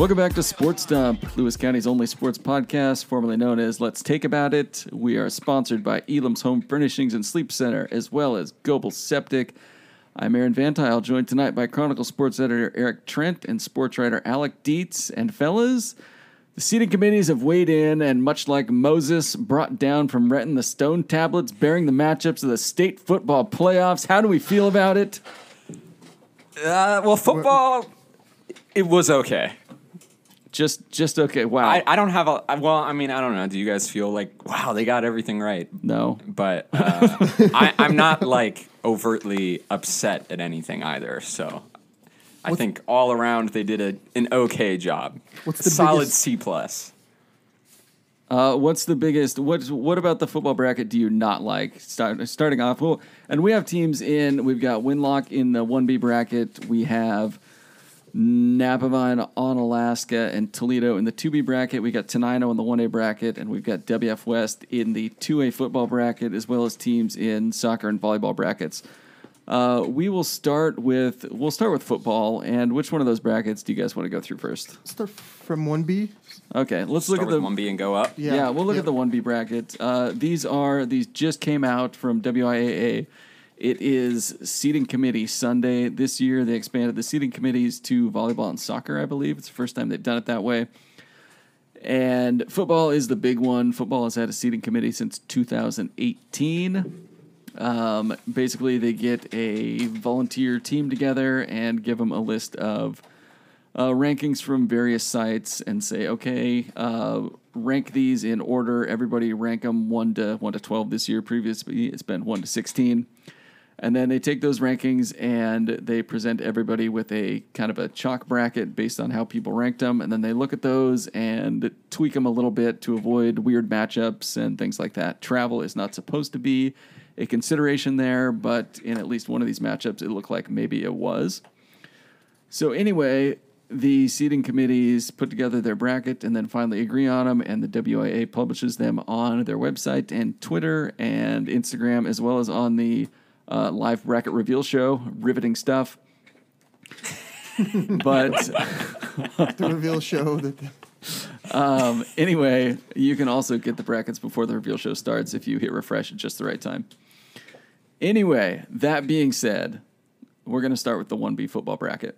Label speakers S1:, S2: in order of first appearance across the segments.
S1: Welcome back to Sports Dump, Lewis County's only sports podcast, formerly known as Let's Take About It. We are sponsored by Elam's Home Furnishings and Sleep Center, as well as Goebel Septic. I'm Aaron VanTuyl, joined tonight by Chronicle sports editor Eric Trent and sports writer Alec Dietz. And fellas, the seeding committees have weighed in, and much like Moses brought down from Renton the stone tablets bearing the matchups of the state football playoffs, how do we feel about it?
S2: Uh, well, football, it was okay.
S1: Just, just okay. Wow.
S2: I, I don't have a I- well. I mean, I don't know. Do you guys feel like wow, they got everything right?
S1: no.
S2: But uh, I, I'm not like overtly upset at anything either. So I think all around they did a, an okay job.
S3: What's the
S2: solid
S3: biggest-
S2: C plus?
S1: Uh, what's the biggest? What what about the football bracket do you not like? Start, starting off, well, and we have teams in. We've got Winlock in the one B bracket. We have Napavine Onalaska and Toledo in the two B bracket. We got Tenino in the one A bracket, and we've got WF West in the two A football bracket, as well as teams in soccer and volleyball brackets. Uh, we will start with we'll start with football. And which one of those brackets do you guys want to go through first?
S3: Start from one B.
S1: Okay, let's look at
S2: with
S1: the
S2: one B and go up.
S1: yeah,
S3: Yeah,
S1: we'll look
S3: yeah.
S1: at the 1B bracket. Uh, these are these just came out from WIAA. It is seeding committee Sunday. This year they expanded the seeding committees to volleyball and soccer, I believe. It's the first time they've done it that way. And football is the big one. Football has had a seeding committee since 2018. Um, basically, they get a volunteer team together and give them a list of uh, rankings from various sites and say, okay, uh, rank these in order. Everybody rank them one to one to twelve this year. Previously, it's been one to sixteen, and then they take those rankings and they present everybody with a kind of a chalk bracket based on how people ranked them, and then they look at those and tweak them a little bit to avoid weird matchups and things like that. Travel is not supposed to be a consideration there, but in at least one of these matchups, it looked like maybe it was. So anyway, the seeding committees put together their bracket and then finally agree on them, and the WIAA publishes them on their website and Twitter and Instagram, as well as on the uh, live bracket reveal show. Riveting stuff. but
S3: The reveal show that
S1: um, anyway, you can also get the brackets before the reveal show starts if you hit refresh at just the right time. Anyway, that being said, we're going to start with the 1B football bracket.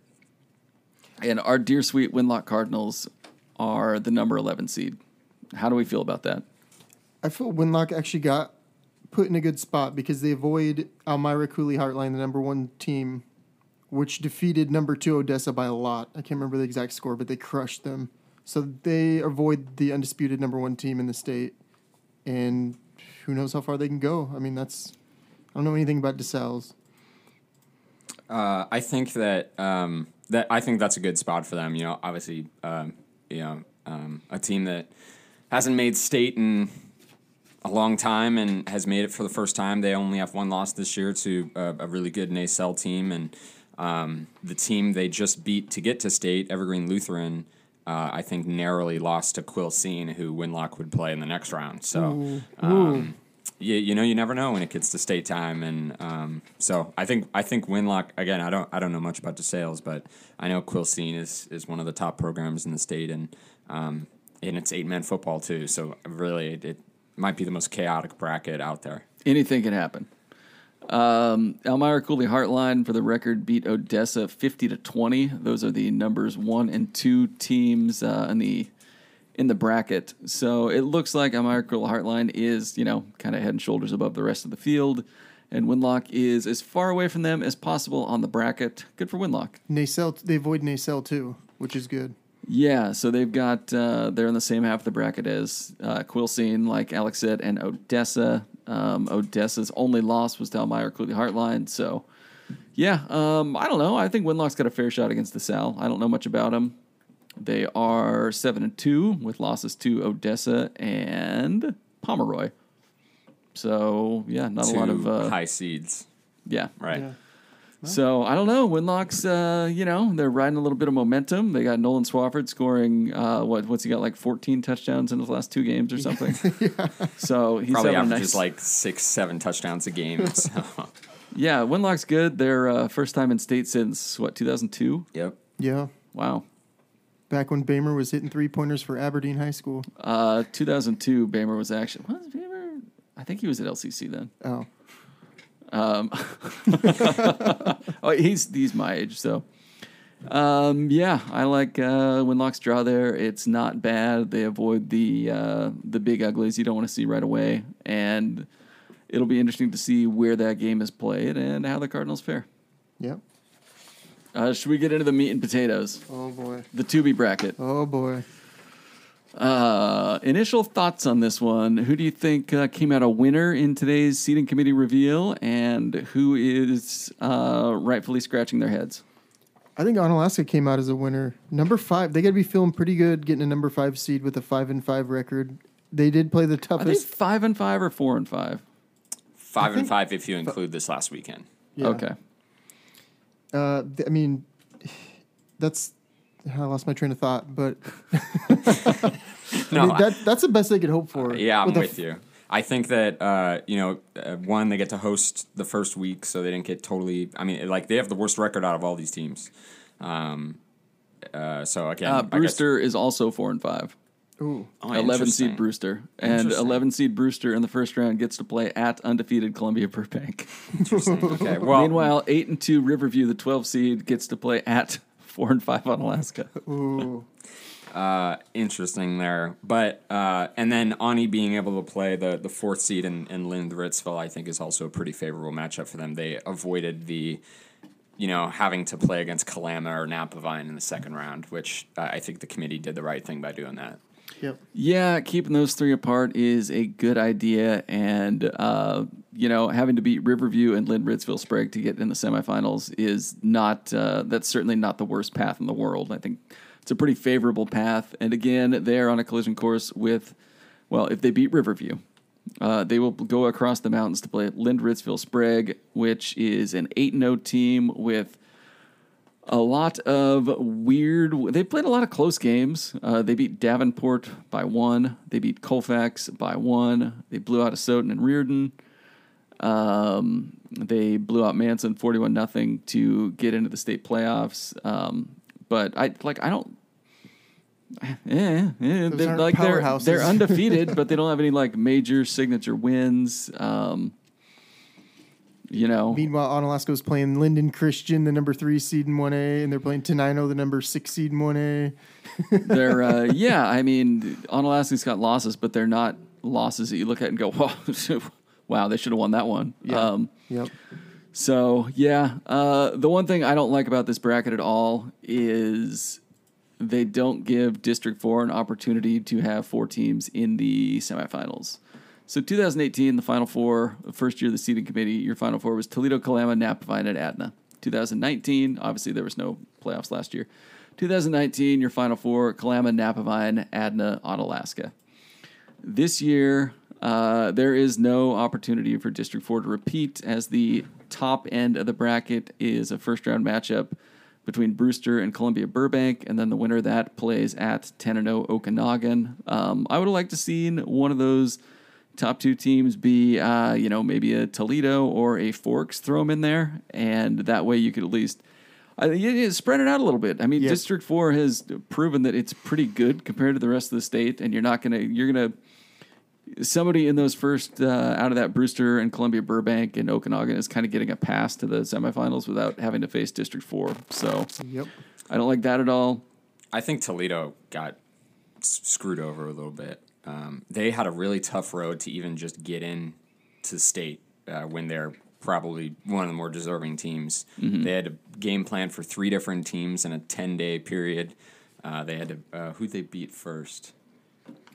S1: And our dear sweet Winlock Cardinals are the number 11 seed. How do we feel about that?
S3: I feel Winlock actually got put in a good spot because they avoid Almira Coulee Hartline, the number one team, which defeated number two Odessa by a lot. I can't remember the exact score, but they crushed them. So they avoid the undisputed number one team in the state, and who knows how far they can go. I mean, that's I don't know anything about DeSales.
S2: Uh, I think that um, that I think that's a good spot for them. You know, obviously, um, you know, um, a team that hasn't made state in a long time and has made it for the first time. They only have one loss this year to a, a really good Naselle team, and um, the team they just beat to get to state, Evergreen Lutheran. Uh, I think narrowly lost to Quilcene, who Winlock would play in the next round. So, um, you, you know, you never know when it gets to state time, and um, so I think I think Winlock again. I don't I don't know much about DeSales, but I know Quilcene is is one of the top programs in the state, and um, and it's eight man football too. So really, it might be the most chaotic bracket out there.
S1: Anything can happen. Um, Almira Coulee Hartline, for the record, beat Odessa 50 to 20. Those are the numbers one and two teams uh, in the in the bracket. So it looks like Almira Coulee Hartline is, you know, kind of head and shoulders above the rest of the field. And Winlock is as far away from them as possible on the bracket. Good for Winlock.
S3: Naselle, they avoid Naselle too, which is good.
S1: Yeah, so they've got uh, they're in the same half of the bracket as uh, Quilcene, like Alex said, and Odessa. Um, Odessa's only loss was to Almira Coulee Hartline. So, yeah, um, I don't know. I think Winlock's got a fair shot against DeSales. I don't know much about them. They are seven and two with losses to Odessa and Pomeroy. So yeah, not
S2: Two
S1: a lot of uh,
S2: high seeds,
S1: yeah.
S2: right?
S3: Yeah.
S1: So I don't know. Winlock's, uh, you know, they're riding a little bit of momentum. They got Nolan Swafford scoring uh, what? What's he got? Like 14 touchdowns in his last two games or something. So he's
S2: Probably
S1: having
S2: averages
S1: nice.
S2: like six, seven touchdowns a game. So.
S1: yeah, Winlock's good. They're uh, first time in state since what 2002.
S2: yep.
S3: Yeah.
S1: Wow.
S3: Back when Bamer was hitting three pointers for Aberdeen High School.
S1: Uh, 2002, Bamer was actually. Was Bamer? I think he was at LCC then.
S3: Oh,
S1: Um, oh, he's he's my age, so. Um, yeah, I like uh, Winlock's draw there. It's not bad. They avoid the uh, the big uglies you don't want to see right away, and it'll be interesting to see where that game is played and how the Cardinals fare.
S3: yep.
S1: Uh, should we get into the meat and potatoes?
S3: Oh boy.
S1: The 2B bracket.
S3: Oh boy.
S1: Uh, initial thoughts on this one. Who do you think uh, came out a winner in today's seeding committee reveal, and who is uh, rightfully scratching their heads?
S3: I think Onalaska came out as a winner. Number five, they got to be feeling pretty good getting a number five seed with a five and five record. They did play the
S1: Are they
S3: toughest.
S1: five and five or four and five?
S2: Five and five if you include this last weekend.
S3: Yeah.
S1: Okay.
S3: Uh, th- I mean, that's. I lost my train of thought, but I mean, that that's the best they could hope for.
S2: Yeah, I'm
S3: With
S2: with
S3: f-
S2: you. I think that uh, you know, uh, one they get to host the first week, so they didn't get totally. I mean, like they have the worst record out of all these teams. Um, uh, so again, I
S1: Uh,
S2: guess-
S1: Brewster is also four and five.
S3: Ooh,
S2: Oh,
S1: 11 seed. Brewster. And 11 seed Brewster in the first round gets to play at undefeated Columbia Burbank.
S2: Okay, well,
S1: Meanwhile, 8 and 2 Riverview, the 12 seed, gets to play at 4 and 5 Onalaska.
S3: ooh,
S2: uh, interesting there. But uh, and then Ani being able to play the the fourth seed in, in Lind-Ritzville, I think, is also a pretty favorable matchup for them. They avoided the, you know, having to play against Kalama or Napavine in the second round, which uh, I think the committee did the right thing by doing that.
S3: Yep.
S1: Yeah, keeping those three apart is a good idea. And, uh, you know, having to beat Riverview and Lind-Ritzville Sprague to get in the semifinals is not, uh, that's certainly not the worst path in the world. I think it's a pretty favorable path. And again, they're on a collision course with, well, if they beat Riverview, uh, they will go across the mountains to play Lind Ritzville Sprague, which is an 8 0 team with a lot of weird. They played a lot of close games. Uh, they beat Davenport by one. They beat Colfax by one. They blew out Asotin and Reardan. Um, they blew out Manson forty-one nothing to get into the state playoffs. Um, but I like I don't. Yeah, eh, they're, like they're they're undefeated, but they don't have any like major signature wins. Um, you know,
S3: Meanwhile, Onalaska was playing Lynden Christian, the number three seed in 1A, and they're playing Tenino, the number six seed in 1A.
S1: they're uh, yeah. I mean, Onalaska's got losses, but they're not losses that you look at and go, "Wow, wow, they should have won that one."
S3: Yeah.
S1: Um,
S3: Yep.
S1: so yeah, uh, the one thing I don't like about this bracket at all is they don't give District Four an opportunity to have four teams in the semifinals. So 2018, the Final Four, the first year of the seeding committee, your Final Four was Toledo, Kalama, Napavine, and Adna. 2019, obviously there was no playoffs last year. 2019, your Final Four, Kalama, Napavine, Adna, Onalaska. This year, uh, there is no opportunity for District 4 to repeat, as the top end of the bracket is a first round matchup between Brewster and Columbia Burbank, and then the winner that plays at 10 0 Okanogan. Um, I would have liked to seen one of those top two teams be, uh, you know, maybe a Toledo or a Forks, throw them in there, and that way you could at least. I think you- you spread it out a little bit. I mean,
S3: Yeah.
S1: District Four has proven that it's pretty good compared to the rest of the state, and you're not gonna you're gonna somebody in those first uh, out of that Brewster and Columbia Burbank and Okanogan is kind of getting a pass to the semifinals without having to face District Four. So
S3: Yep.
S1: I don't like that at all.
S2: I think Toledo got s- screwed over a little bit. Um, they had a really tough road to even just get in to state uh, when they're probably one of the more deserving teams. They had a game plan for three different teams in a ten day period. Uh, they had to uh, who they beat first.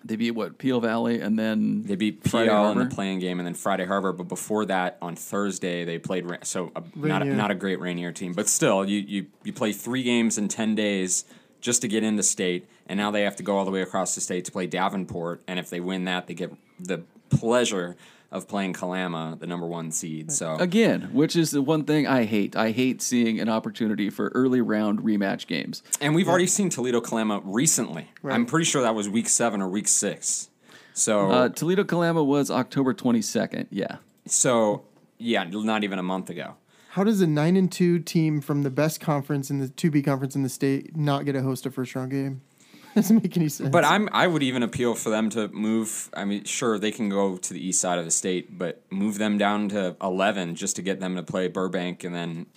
S1: They beat what Peel Valley and then
S2: They beat
S1: Friday
S2: PL in the playing game, and then Friday Harbor. But before that, on Thursday, they played. So a, not a, not a great Rainier team, but still, you, you you play three games in ten days just to get into state, and now they have to go all the way across the state to play Davenport. And if they win that, they get the pleasure of playing Kalama, the number one seed. So
S1: again, which is the one thing I hate. I hate seeing an opportunity for early round rematch games.
S2: And we've already seen Toledo Kalama recently.
S3: Right.
S2: I'm pretty sure that was week seven or week six. So
S1: Uh, Toledo Kalama was October twenty second. Yeah.
S2: so yeah, not even a month ago.
S3: How does a nine and two team from the best conference in the two B conference in the state not get to host a first round game? doesn't make any sense.
S2: But I'm I would even appeal for them to move. I mean, sure they can go to the east side of the state, but move them down to eleven just to get them to play Burbank, and then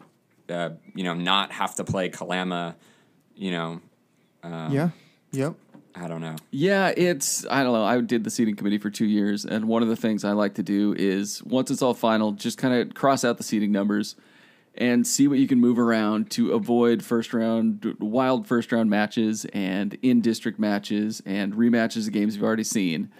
S2: uh, you know not have to play Kalama. You know,
S3: yeah, yep.
S2: I don't know.
S1: Yeah, it's I don't know. I did the seeding committee for two years, and one of the things I like to do is once it's all final, just kind of cross out the seeding numbers and see what you can move around to avoid first round wild first round matches and in district matches and rematches of games you've already seen.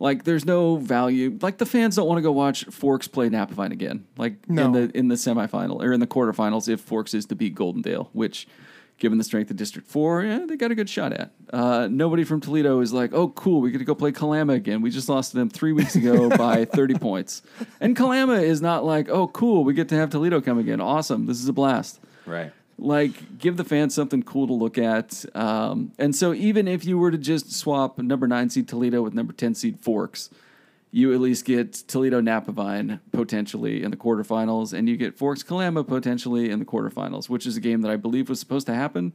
S1: Like there's no value. Like the fans don't want to go watch Forks play Napavine again. Like
S3: No.
S1: in the in the semifinal or in the quarterfinals if Forks is to beat Goldendale, which given the strength of District 4, yeah, they got a good shot at. Uh, nobody from Toledo is like, oh, cool, we get to go play Kalama again. We just lost to them three weeks ago by 30 points. And Kalama is not like, oh, cool, we get to have Toledo come again. Awesome, this is a blast.
S2: Right.
S1: Like, give the fans something cool to look at. Um, and so, even if you were to just swap number nine seed Toledo with number 10 seed Forks, you at least get Toledo Napavine potentially in the quarterfinals, and you get Forks Kalama potentially in the quarterfinals, which is a game that I believe was supposed to happen.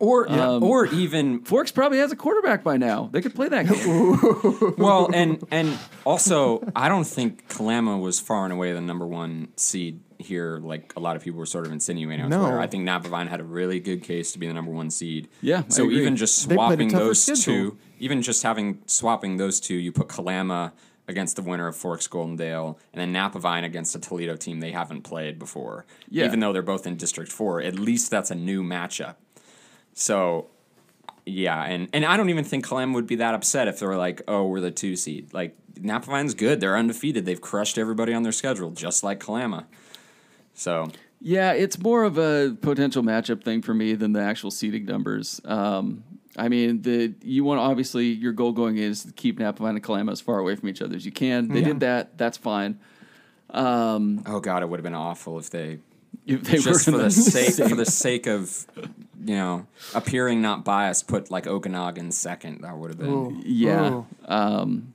S2: Or um, or even
S1: Forks probably has a quarterback by now. They could play that game.
S2: well, and and also, I don't think Kalama was far and away the number one seed here. Like a lot of people were sort of insinuating on
S3: No.
S2: Twitter. I think Napavine had a really good case to be the number one seed.
S1: Yeah, I
S2: So
S1: agree.
S2: even just
S3: They played a
S2: swapping those
S3: schedule.
S2: two, even just having swapping those two, you put Kalama against the winner of Forks Goldendale, and then Napavine against a Toledo team they haven't played before.
S1: Yeah.
S2: Even though they're both in District Four, at least that's a new matchup. So yeah, and, and I don't even think Kalama would be that upset if they were like, oh, we're the two seed. Like, Napavine's good. They're undefeated. They've crushed everybody on their schedule, just like Kalama. So,
S1: yeah, it's more of a potential matchup thing for me than the actual seeding numbers. Um, I mean, the you want obviously your goal going is to keep Napavine and Kalama as far away from each other as you can. They did that. That's fine.
S2: Um, oh god, it would have been awful if they
S1: If they
S2: just
S1: were
S2: for the sake for the sake of you know appearing not biased, put like Okanogan second. That would have been.
S3: Ooh.
S1: Yeah.
S3: Ooh.
S1: Um,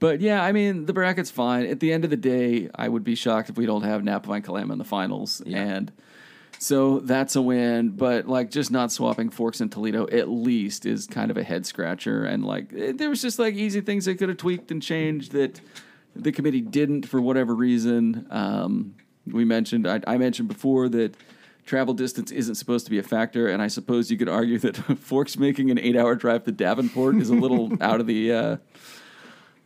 S1: but yeah, I mean, the bracket's fine. At the end of the day, I would be shocked if we don't have Napavine Kalama in the finals.
S2: Yeah.
S1: And so that's a win. But like, just not swapping Forks and Toledo at least is kind of a head scratcher. And like, eh, there was just like easy things they could have tweaked and changed that the committee didn't for whatever reason. Um, we mentioned, I, I mentioned before that travel distance isn't supposed to be a factor. And I suppose you could argue that Forks making an eight hour drive to Davenport is a little out of the. Uh,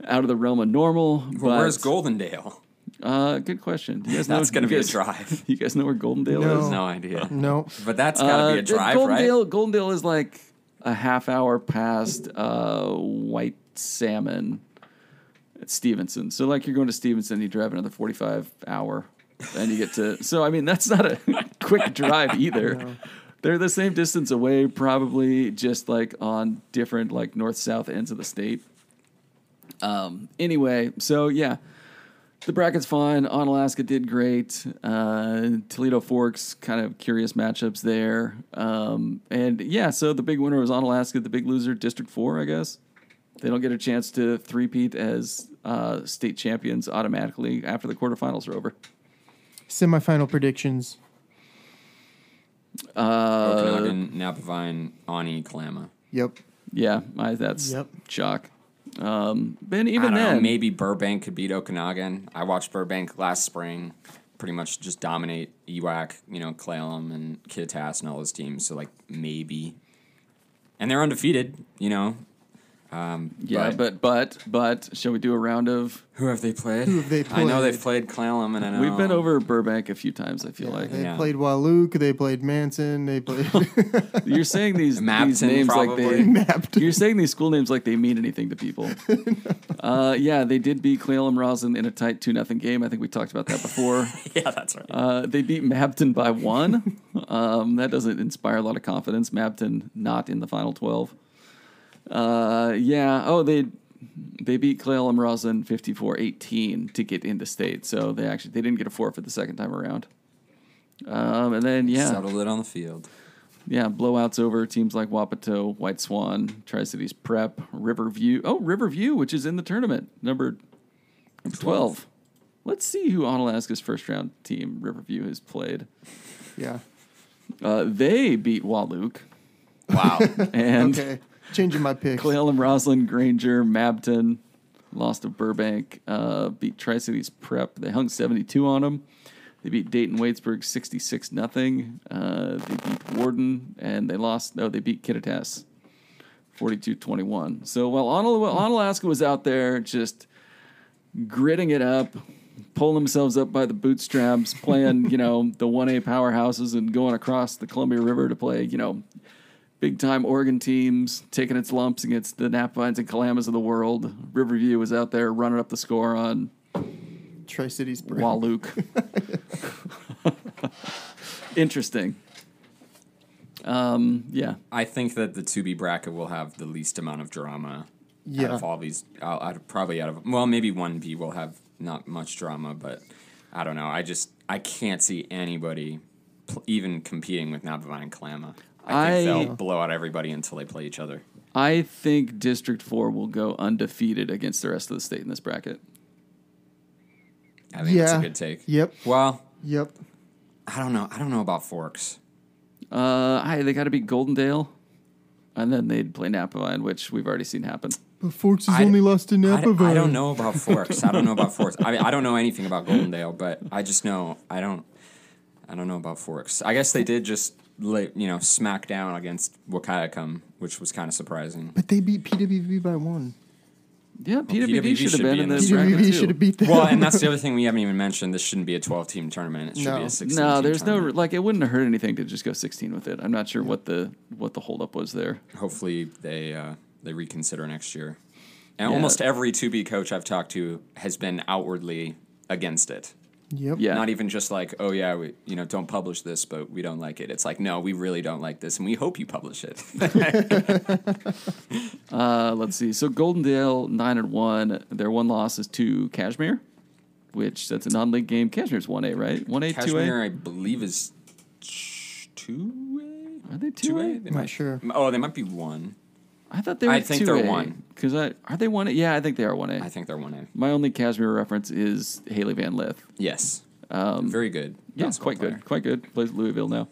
S1: out of the realm of normal.
S2: Well,
S1: but,
S2: where's Goldendale?
S1: Uh, good question. Do you guys know?
S2: That's going to
S1: you
S2: be a
S1: guys-
S2: drive.
S1: You guys know where Goldendale
S3: No.
S1: is?
S2: No idea.
S3: No.
S2: But that's got to
S1: Uh,
S2: be a drive,
S1: Goldendale,
S2: right?
S1: Goldendale is like a half hour past uh, White Salmon at Stevenson. So like you're going to Stevenson, you drive another 45 hour, and you get to. So I mean that's not a quick drive either. They're the same distance away, probably just like on different like north south ends of the state. Um. Anyway, so yeah. The bracket's fine. Onalaska did great. Uh, Toledo Forks, kind of curious matchups there. Um, and yeah, so the big winner was Onalaska. The big loser, District Four, I guess. They don't get a chance to three-peat as uh, state champions automatically after the quarterfinals are over.
S3: Semifinal predictions.
S1: Uh,
S2: Okanogan, Napavine, Ani, Kalama.
S3: Yep.
S1: yeah, I, that's
S3: Yep.
S1: shock. Um,
S2: I
S1: even then,
S2: know, maybe Burbank could beat Okanogan. I watched Burbank last spring, pretty much just dominate EWAC, you know, Cle Elum and Kittitas and all those teams. So like maybe, and they're undefeated, you know. Um,
S1: yeah, but but but shall we do a round of?
S2: who have they played?
S3: Who have they
S2: I know they've played Cle Elum, and I know
S1: We've been over Burbank a few times. I feel like
S3: They
S2: Yeah.
S3: played Wahluke. They played Manson. They played
S1: you're saying these, these
S2: Mabton,
S1: names like
S2: probably.
S1: they
S3: Mapped.
S1: You're saying these school names like they mean anything to people. uh, yeah, they did beat Cle Elum Roslyn in a tight 2 nothing game. I think we talked about that before.
S2: yeah, that's right.
S1: Uh, they beat Mabton by one. Um, that doesn't inspire a lot of confidence. Mabton not in the final 12. Uh, yeah. Oh, they they beat Cle Elum Roslyn 54-18 to get into state. So they actually they didn't get a forfeit the second time around. Um, and then yeah,
S2: Settled it on the field.
S1: yeah, blowouts over teams like Wapato, White Swan, Tri Cities Prep, Riverview. Oh, Riverview, which is in the tournament, number 12. Let's see who Onalaska's first round team, Riverview, has played.
S3: Yeah.
S1: Uh, they beat Wahluke.
S2: Wow.
S1: And
S3: Okay. Changing my pick.
S1: Ellen, Roslyn, Granger, Mabton, lost to Burbank, uh, beat Tri Cities Prep. They hung 72 on them. They beat Dayton Waitsburg 66 nothing. Uh, they beat Warden, and they lost. No, they beat Kittitas 42 21. So while Onal- Onalaska was out there just gritting it up, pulling themselves up by the bootstraps, playing, you know, the 1A powerhouses and going across the Columbia River to play, you know, big time Oregon teams, taking its lumps against the Napavines and Kalamas of the world. Riverview was out there running up the score on
S3: Tri Cities.
S1: Wahluke. Interesting. Um, yeah.
S2: I think that the 2B bracket will have the least amount of drama
S3: yeah.
S2: out of all these. Out, out of, probably out of well, maybe 1B will have not much drama, but I don't know. I just I can't see anybody pl- even competing with Napavine and Kalama. I think
S1: I-
S2: they'll blow out everybody until they play each other.
S1: I think District 4 will go undefeated against the rest of the state in this bracket.
S2: I think that's
S3: Yeah.
S2: a good take.
S3: Yep.
S2: Well,
S3: Yep.
S2: I don't know. I don't know about Forks.
S1: Uh, I, they got to beat Goldendale, and then they'd play Napavine, which we've already seen happen.
S3: But Forks has
S2: I-
S3: only lost to Napavine.
S2: I,
S3: Napa
S2: d- I don't know about Forks. I don't know about Forks. I mean, I don't know anything about Goldendale, but I just know I don't. I don't know about Forks. I guess they did just lay, you know smack down against Wahkiakum, which was kind of surprising.
S3: But they beat PWV by one.
S1: Yeah, PWV,
S2: PWV
S1: should have been
S2: be
S1: in
S2: in
S1: this
S2: this
S1: bracket
S3: PWV should have beat them.
S2: Well, and that's the other thing we haven't even mentioned. This shouldn't be a 12 team tournament. It should be
S3: No.
S2: a 16.
S1: No,
S2: team
S1: there's no
S2: tournament.
S1: like it wouldn't have hurt anything to just go 16 with it. I'm not sure what the what the holdup was there.
S2: Hopefully they uh, they reconsider next year. And
S1: Yeah.
S2: almost every 2B coach I've talked to has been outwardly against it.
S3: Yep.
S1: Yeah.
S2: Not even just like, oh yeah, we, you know, don't publish this, but we don't like it. It's like, no, we really don't like this, and we hope you publish it.
S1: Uh, let's see. So Goldendale nine and one. Their one loss is to Cashmere, which that's a non-league game. Cashmere's one A, right? One A, two
S2: Cashmere,
S1: A.
S2: I believe, is two A.
S1: Are they two A?
S2: They
S3: Not
S2: might-
S3: sure.
S2: Oh, they might be one.
S1: I thought they were.
S2: I think they're one.
S1: Because I are they one A? Yeah, I think they are one
S2: I
S1: A.
S2: think they're one A.
S1: My only Cashmere reference is Hailey Van Lith.
S2: Yes. Very good.
S1: Um, Yeah, quite
S2: player.
S1: good. Quite good. Plays Louisville now.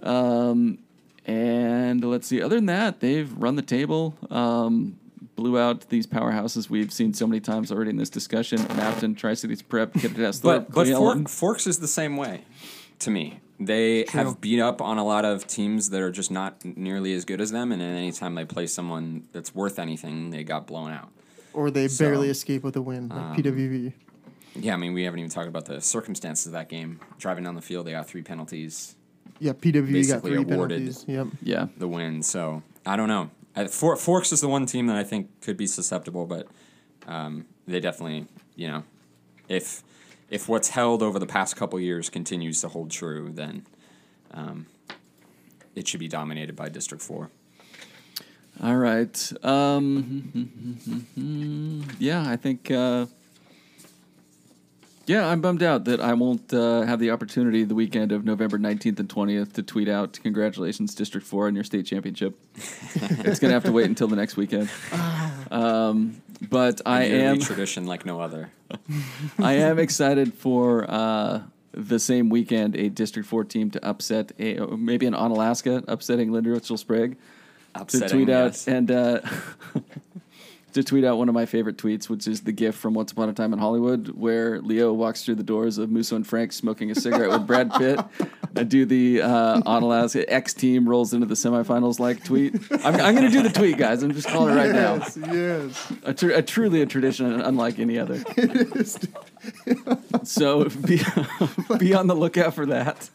S1: Um, and let's see. Other than that, they've run the table. Um, blew out these powerhouses we've seen so many times already in this discussion. Mabton, Tri Cities Prep, Kittitas Thorpe,
S2: But but Fork, Forks is the same way to me. They
S3: True.
S2: have beat up on a lot of teams that are just not nearly as good as them, and then anytime they play someone that's worth anything, they got blown out.
S3: Or they
S2: So,
S3: barely escape with a win, like
S2: um,
S3: PWV.
S2: Yeah, I mean, we haven't even talked about the circumstances of that game. Driving down the field, they got three penalties,
S3: Yeah, PWV got
S2: basically
S3: three
S2: awarded.
S3: penalties. Yep.
S1: yeah.
S2: the win. So I don't know. I, For, Forks is the one team that I think could be susceptible, but um, they definitely, you know, if if what's held over the past couple years continues to hold true, then um, it should be dominated by District Four.
S1: All right. Um, yeah, I think. Uh, yeah, I'm bummed out that I won't uh, have the opportunity the weekend of November 19th and 20th to tweet out congratulations District 4 on your state championship. it's going to have to wait until the next weekend. Um, but I
S2: A yearly
S1: am
S2: tradition like no other.
S1: I am excited for uh, the same weekend a District 4 team to upset a maybe an Onalaska upsetting Lind-Ritzville Sprague. to tweet out
S2: yes.
S1: and uh, to tweet out one of my favorite tweets, which is the GIF from Once Upon a Time in Hollywood, where Leo walks through the doors of Musso and Frank smoking a cigarette with Brad Pitt. I do the uh, Onalaska X team rolls into the semifinals like tweet. I'm, I'm going to do the tweet, guys. I'm just calling it right now.
S3: Yes, yes.
S1: A, tr- a truly a tradition unlike any other. It is. so be, be on the lookout for that.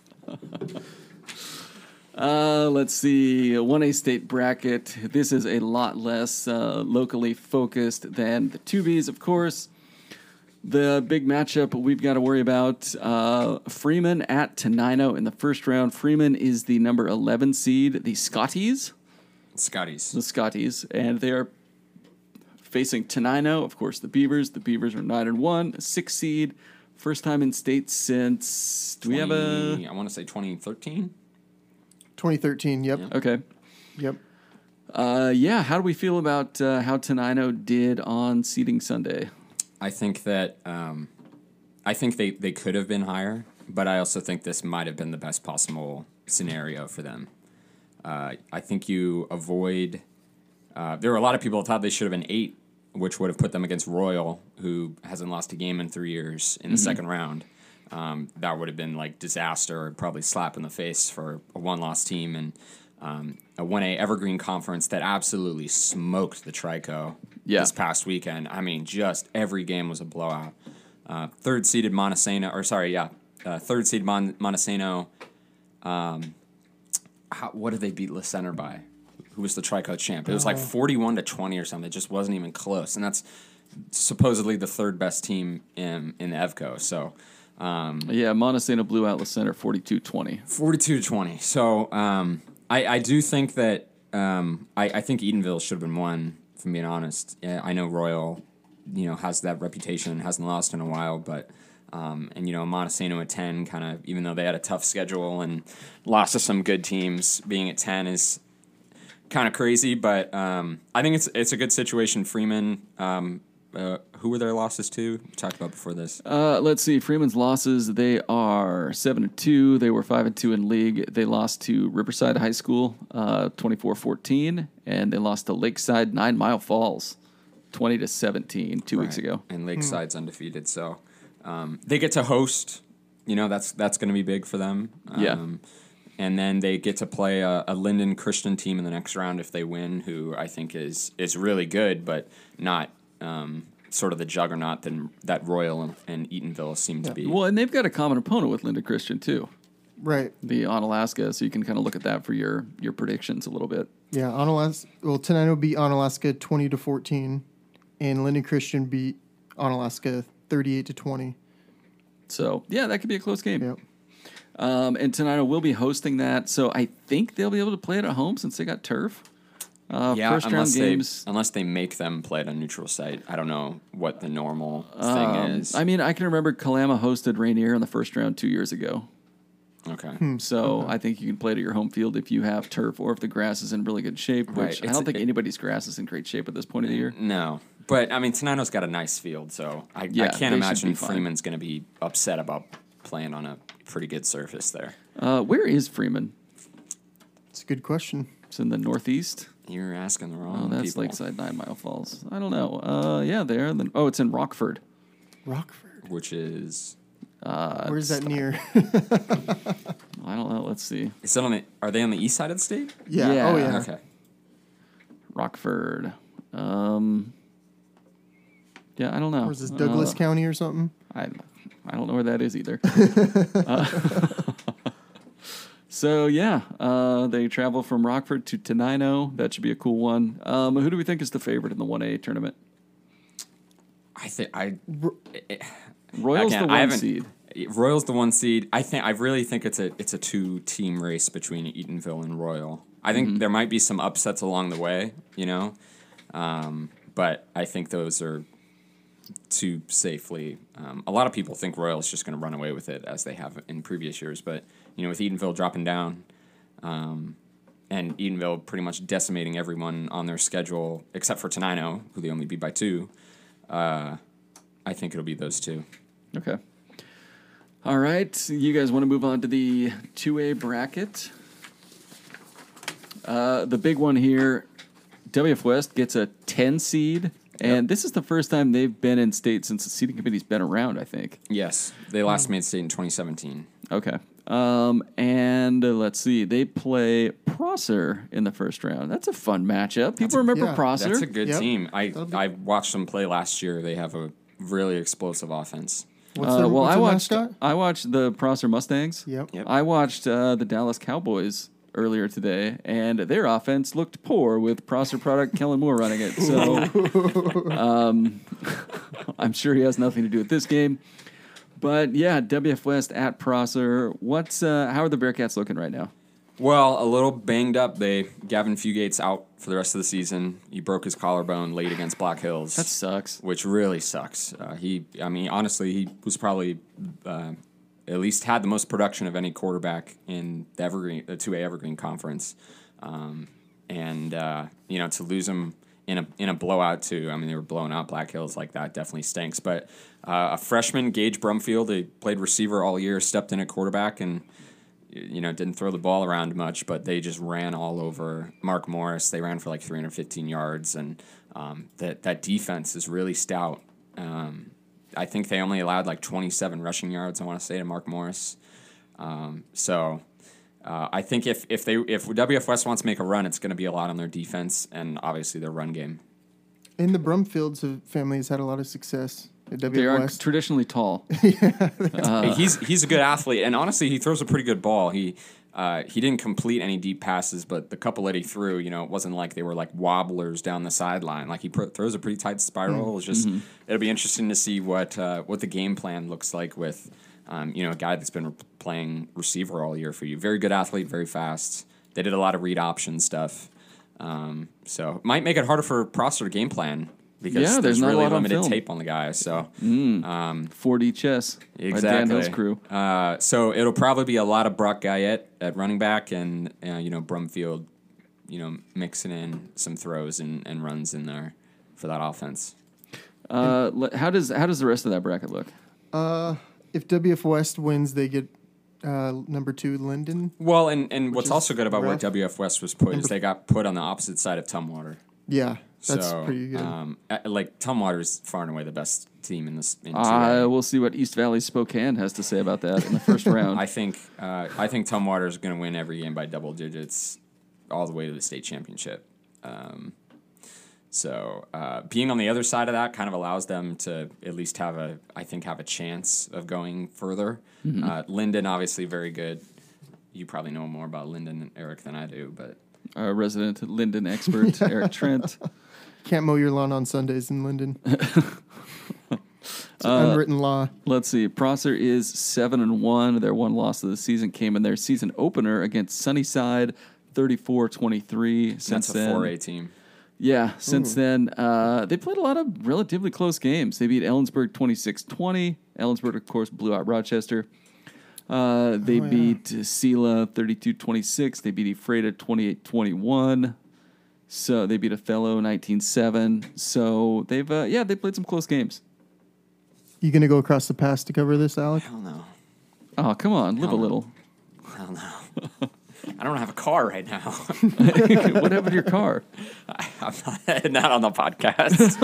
S1: Uh, let's see. 1A state bracket. This is a lot less uh, locally focused than the 2Bs, of course. The big matchup we've got to worry about uh, Freeman at Tenino in the first round. Freeman is the number 11 seed, the Scotties
S2: Scotties.
S1: the Scotties, and they are facing Tenino, of course, the Beavers. The Beavers are nine and one, six seed, first time in state since. Do we have a?
S2: 20 I want to say 2013.
S3: 2013. Yep.
S2: Yeah.
S1: Okay,
S3: Yep.
S1: uh, yeah. How do we feel about uh, how Tenino did on seeding Sunday?
S2: I think that um, I think they, they could have been higher, but I also think this might have been the best possible scenario for them. Uh, I think you avoid uh, there were a lot of people who thought they should have been eight, which would have put them against Royal, who hasn't lost a game in three years in the second round. Um, that would have been like disaster, or probably slap in the face for a one-loss team and um, a 1A Evergreen conference that absolutely smoked the Trico
S1: Yeah.
S2: this past weekend. I mean, just every game was a blowout. Uh, third seeded Montesano, or sorry, yeah, uh, third seed Mon- Montesano. Um, how, what did they beat La Center by? Who was the Trico champ? It was like forty-one to twenty or something. It just wasn't even close, and that's supposedly the third best team in in the Evco. So. Um,
S1: Yeah, Montesano blew out the center 42-20.
S2: 42-20. So um, I, I do think that um, I, I think Eatonville should have been one, if I'm being honest. I know Royal, you know, has that reputation, hasn't lost in a while, but um, and you know Montesano at 10 kind of even though they had a tough schedule and lost to some good teams, being at 10 is kind of crazy, but um, I think it's it's a good situation. Freeman, um, uh, who were their losses to? We talked about before this.
S1: Uh, let's see. Freeman's losses. They are seven and two. They were five and two in league. They lost to Riverside High School, uh, 24-14, and they lost to Lakeside Nine Mile Falls, twenty to seventeen, two weeks ago.
S2: And Lakeside's undefeated, so um, they get to host. You know, that's that's going to be big for them.
S1: Yeah.
S2: Um, and then they get to play a, a Lynden Christian team in the next round if they win, who I think is is really good, but not um, sort of the juggernaut that that Royal and, and Eatonville seem to be.
S1: Well, and they've got a common opponent with Lynden Christian too,
S3: Right.
S1: the Onalaska. So you can kind of look at that for your your predictions a little bit.
S3: Yeah. Onalaska. Well, Tenino beat Onalaska twenty to fourteen, and Lynden Christian beat Onalaska thirty-eight to twenty.
S1: So yeah, that could be a close game.
S3: Yep.
S1: Um, and Tenino will be hosting that, so I think they'll be able to play it at home since they got turf. Uh,
S2: yeah,
S1: first round
S2: unless
S1: games.
S2: they unless they make them play at a neutral site. I don't know what the normal thing
S1: Um,
S2: is.
S1: I mean, I can remember Kalama hosted Rainier in the first round two years ago.
S2: okay.
S3: Hmm.
S1: So I think you can play it at your home field if you have turf or if the grass is in really good shape. Which
S2: Right.
S1: I don't think
S2: it-
S1: anybody's grass is in great shape at this point of the year.
S2: No, but I mean, Tenino's got a nice field, so I,
S1: Yeah,
S2: I can't imagine. Freeman's going to be upset about playing on a pretty good surface there.
S1: Uh, where is Freeman?
S3: It's a good question.
S1: It's in the northeast.
S2: You're asking the
S1: Oh,
S2: wrong
S1: that's
S2: people.
S1: Lakeside Nine Mile Falls. I don't know. Uh, yeah, there. Then oh, it's in Rockford.
S3: Rockford.
S2: Which is
S1: Uh,
S3: Where's that near?
S1: I don't know. Let's see.
S2: is that on the? Are they on the east side of the state?
S3: yeah.
S1: Yeah.
S3: Oh yeah.
S2: Okay.
S1: Rockford. Um, yeah, I don't know.
S3: Or is this Douglas
S1: Uh,
S3: County or something?
S1: I I don't know where that is either. Uh, so yeah, uh, they travel from Rockford to Tenino. That should be a cool one. Um, who do we think is the favorite in the one A tournament?
S2: I think I.
S1: Royal's
S2: Again,
S1: the one seed.
S2: Royal's the one seed. I think I really think it's a it's a two team race between Eatonville and Royal. I think
S1: Mm-hmm.
S2: there might be some upsets along the way, you know, um, but I think those are too safely. Um, a lot of people think Royal's just going to run away with it as they have in previous years, but you know, with Eatonville dropping down, um, and Eatonville pretty much decimating everyone on their schedule except for Tenino, who they only beat by two. Uh, I think it'll be those two.
S1: Okay. All right, you guys want to move on to the two A bracket? Uh, the big one here, WF West gets a ten seed, and this is the first time they've been in state since the seeding committee's been around. I think.
S2: Yes, they last made state in 2017.
S1: Okay. Um, and uh, let's see, they play Prosser in the first round. That's a fun matchup. People remember
S3: yeah,
S1: Prosser.
S2: That's a good
S3: Yep.
S2: team. I
S3: be-
S2: I watched them play last year. They have a really explosive offense.
S3: What's
S1: Uh,
S3: their,
S1: well,
S3: what's
S1: I watched.
S3: mascot?
S1: I watched the Prosser Mustangs.
S3: Yep.
S2: Yep.
S1: I watched uh, the Dallas Cowboys earlier today, and their offense looked poor with Prosser product Kellen Moore running it. So, um, I'm sure he has nothing to do with this game. But yeah, WF West at Prosser. What's uh, how are the Bearcats looking right now?
S2: Well, a little banged up. They Gavin Fugate's out for the rest of the season. He broke his collarbone late against Black Hills.
S1: That sucks.
S2: which really sucks. Uh, he, I mean, honestly, he was probably uh, at least had the most production of any quarterback in the Evergreen, the two A Evergreen Conference, um, and uh, you know to lose him in a in a blowout too. I mean, they were blowing out Black Hills like that. Definitely stinks. But uh, a freshman, Gage Brumfield, he played receiver all year, stepped in at quarterback and you know, didn't throw the ball around much, but they just ran all over Mark Morris. They ran for like 315 yards, and um, that that defense is really stout. Um, I think they only allowed like 27 rushing yards. I want to say to Mark Morris. Um, so uh, I think if if they if WF West wants to make a run, it's going to be a lot on their defense and obviously their run game.
S3: And the Brumfields family has had a lot of success at
S1: They are
S3: West.
S1: traditionally tall.
S2: Hey, he's he's a good athlete, and honestly, he throws a pretty good ball. He uh, he didn't complete any deep passes, but the couple that he threw, you know, it wasn't like they were like wobblers down the sideline. Like he pr- throws a pretty tight spiral. It's just it'll be interesting to see what uh, what the game plan looks like with um, you know a guy that's been re- playing receiver all year for you. Very good athlete, very fast. They did a lot of read option stuff, um, so might make it harder for Prosser to game plan because
S1: Yeah, there's
S2: there's,
S1: not a
S2: really
S1: lot on
S2: limited
S1: film.
S2: tape on the guy. So.
S1: 4D chess. By Dan Hill's crew.
S2: Uh, so it'll probably be a lot of Brock Guyette at running back and uh, you know Brumfield, you know mixing in some throws and, and runs in there for that offense.
S1: Uh, le- how does how does the rest of that bracket look?
S3: Uh, if WF West wins, they get uh, number two Lynden.
S2: Well, and, and what's also good about
S3: rough.
S2: where WF West was put is they got put on the opposite side of Tumwater.
S3: Yeah, that's
S2: so,
S3: pretty good.
S2: Um, like Tumwater's far and away the best team in this. In
S1: Uh,
S2: 2A.
S1: we'll see what East Valley Spokane has to say about that in the first round.
S2: I think uh, I think Tumwater is going to win every game by double digits, all the way to the state championship. Um, so uh, being on the other side of that kind of allows them to at least have a, I think, have a chance of going further. Uh, Lynden, obviously, very good. You probably know more about Lynden and Eric than I do, but
S1: Our resident Lynden expert, Eric Trent.
S3: Can't mow your lawn on Sundays in Lynden. it's
S1: Uh,
S3: unwritten law.
S1: Let's see. Prosser is seven and one. Their one loss of the season came in their season opener against Sunnyside, 34-23. Since
S2: that's a
S1: then,
S2: 4A team.
S1: Yeah, since then, uh, they played a lot of relatively close games. They beat Ellensburg 26 20. Ellensburg, of course, blew out Rochester. Uh, they
S3: Oh, yeah.
S1: beat Selah 32 26. They beat Ephrata 28 21. So they beat Othello 19 7. So they've, uh, yeah, they played some close games.
S3: You gonna go across the pass to cover this, Alec?
S2: Hell no.
S1: Oh, come on, live a little.
S2: Hell no. I don't have a car right now.
S1: what happened to your car?
S2: I'm not, not on the podcast.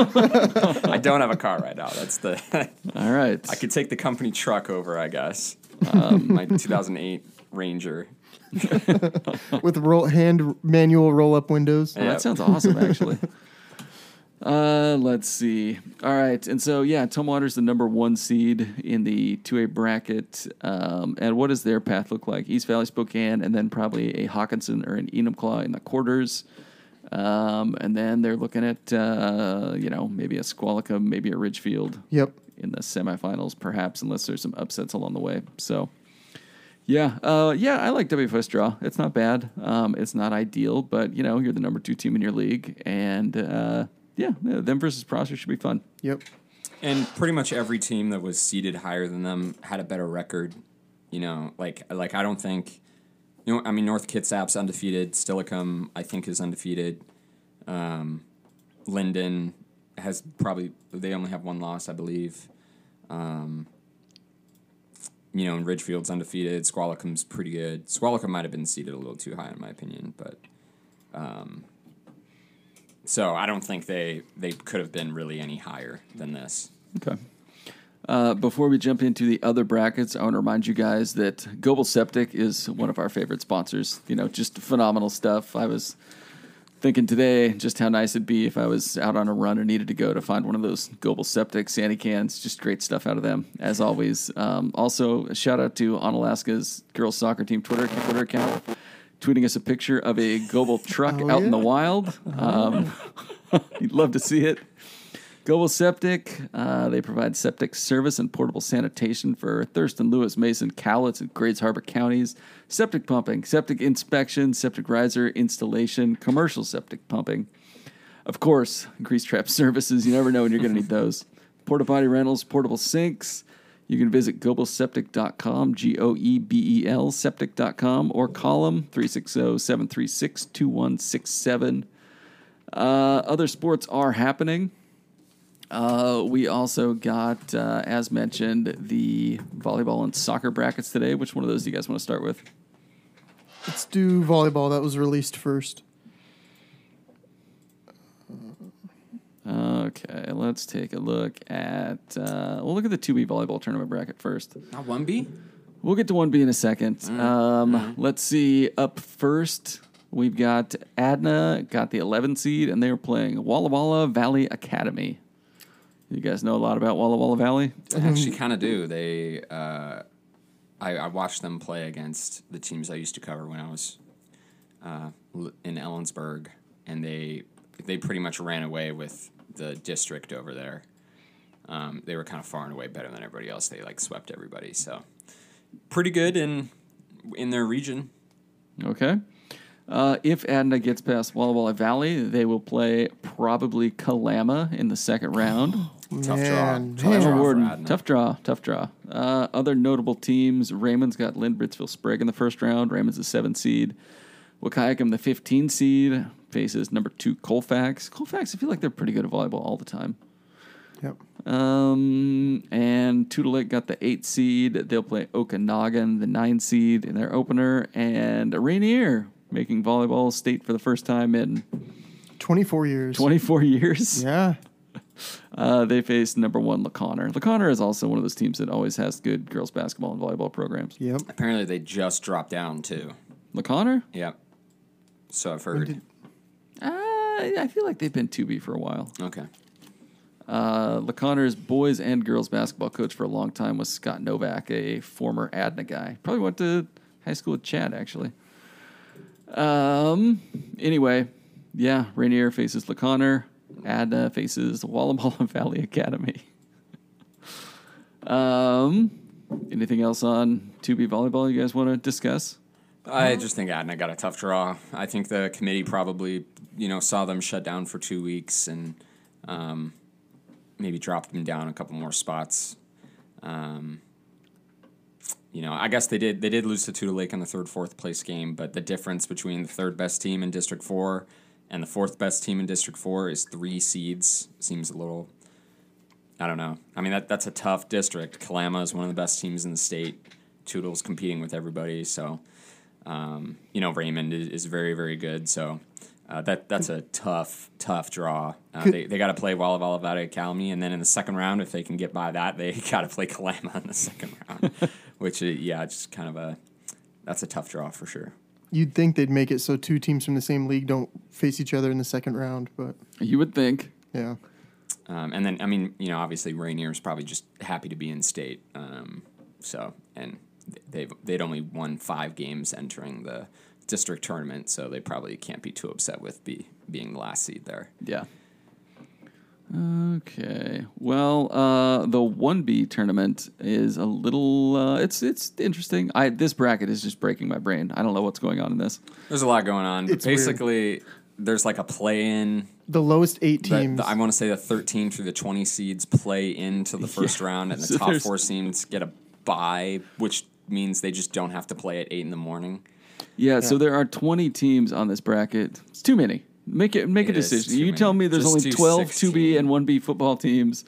S2: I don't have a car right now. That's the.
S1: All right.
S2: I could take the company truck over, I guess. Um, my 2008 Ranger.
S3: With roll hand manual roll up windows.
S2: Yeah.
S1: that sounds awesome, actually. Uh, let's see. All right, and so yeah, Tom Tumwater's the number one seed in the two A bracket. Um, and what does their path look like? East Valley, Spokane, and then probably a Hockinson or an Enumclaw in the quarters. Um, and then they're looking at uh, you know maybe a Squalicum, maybe a Ridgefield
S3: Yep.
S1: in the semifinals, perhaps, unless there's some upsets along the way. So, yeah, uh, yeah, I like WFS draw. It's not bad. Um, it's not ideal, but you know, you're the number two team in your league, and uh, yeah, them versus Prosser should be fun.
S3: Yep.
S2: And pretty much every team that was seeded higher than them had a better record. You know, like like I don't think, you know, I mean North Kitsap's undefeated. Steilacoom I think is undefeated. Um, Lynden has probably they only have one loss, I believe. Um, you know, and Ridgefield's undefeated. Squalicum's pretty good. Squalicum might have been seeded a little too high in my opinion, but um, so I don't think they they could have been really any higher than this.
S1: Okay. Uh, before we jump into the other brackets, I want to remind you guys that Goebel Septic is one of our favorite sponsors. You know, just phenomenal stuff. I was thinking today just how nice it'd be if I was out on a run and needed to go to find one of those Goebel Septic Sandy cans. Just great stuff out of them, as always. Um, also, a shout out to Onalaska's girls soccer team Twitter Twitter account, tweeting us a picture of a Goebel truck
S3: Oh,
S1: out in the wild. Um, you'd love to see it. Goebel Septic, uh, they provide septic service and portable sanitation for Thurston, Lewis, Mason, Cowlitz, and Grays Harbor counties. Septic pumping, septic inspection, septic riser installation, commercial septic pumping. Of course, grease trap services. You never know when you're going to need those. Porta potty rentals, portable sinks. You can visit goebelseptic.com, G O E B E L, septic.com, or call them 360 736 2167. Uh, Other sports are happening. Uh, we also got, uh, as mentioned, the volleyball and soccer brackets today. Which one of those do you guys want to start with?
S3: Let's do volleyball. That was released first.
S1: Okay, let's take a look at. Uh, we'll look at the 2B volleyball tournament bracket first.
S2: Not one B.
S1: We'll get to 1B in a second. Um, Let's see. Up first, we've got Adna, got the 11 seed, and they are playing Walla Walla Valley Academy. You guys know a lot about Walla Walla Valley?
S2: I actually kind of do. They, uh, I, I watched them play against the teams I used to cover when I was uh, in Ellensburg, and they they pretty much ran away with the district over there. Um, they were kind of far and away better than everybody else. They like swept everybody, so pretty good in in their region.
S1: Okay. Uh, if Adna gets past Walla Walla Valley, they will play probably Kalama in the second round.
S2: Tough
S3: Man,
S2: draw.
S3: man.
S2: Tough draw
S1: Warden, tough draw, tough draw. Uh, other notable teams: Raymond's got Lind-Ritzville Sprague in the first round. Raymond's the seven seed. Wahkiakum, the 15 seed, faces number two Colfax. Colfax, I feel like they're pretty good at volleyball all the time.
S3: Yep.
S1: Um, and Toutle got the eight seed. They'll play Okanogan, the nine seed, in their opener. And Rainier making volleyball state for the first time in
S3: 24 years.
S1: 24 years.
S3: Yeah.
S1: Uh, they face number one La Conner. LeConner is also one of those teams that always has good girls basketball and volleyball programs.
S3: Yep.
S2: Apparently, they just dropped down too.
S1: La Conner?
S2: Yep. So I've heard.
S3: did-
S1: Uh, I feel like they've been 2B for a while.
S2: okay.
S1: Uh, La Conner's boys and girls basketball coach for a long time was Scott Novak, a former Adna guy. Probably went to high school with Chad, actually. Um. Anyway, yeah, Rainier faces La Conner. Adna faces Walla Walla Valley Academy. um. Anything else on 2B volleyball you guys want to discuss?
S2: I just think Adna got a tough draw. I think the committee probably, you know, saw them shut down for two weeks and um, maybe dropped them down a couple more spots. Um, you know, I guess they did. They did lose to Toutle Lake in the third, fourth place game, but the difference between the third best team in District Four and the fourth best team in District Four is three seeds. Seems a little. I don't know. I mean, that that's a tough district. Kalama is one of the best teams in the state. Toutle's competing with everybody, so um, you know Raymond is, is very very good. So uh, that that's a tough tough draw. Uh, they they got to play Walla Walla Valley Academy, and then in the second round, if they can get by that, they got to play Kalama in the second round. Which uh, yeah, it's kind of a that's a tough draw for sure.
S3: You'd think they'd make it so two teams from the same league don't face each other in the second round, but
S1: You would think.
S3: yeah.
S2: Um, and then, I mean, you know, obviously Rainier is probably just happy to be in state. Um, so, and they've they'd only won five games entering the district tournament, so they probably can't be too upset with be, being the last seed there.
S1: Yeah. Okay. Well, uh, the one B tournament is a little. Uh, it's it's interesting. I this bracket is just breaking my brain. I don't know what's going on in this.
S2: There's a lot going on. But
S3: It's weird.
S2: basically, there's like a play-in.
S3: The lowest eight teams.
S2: the- I want to say the 13 through the 20 seeds play into the first
S1: Yeah.
S2: round, and the
S1: So
S2: top four seeds get a bye, which means they just don't have to play at eight in the morning.
S1: Yeah, So there are twenty teams on this bracket. It's too many. Make it make
S2: It
S1: a decision. You tell me there's
S2: Just
S1: only
S2: do
S1: 12 2B and one B football teams,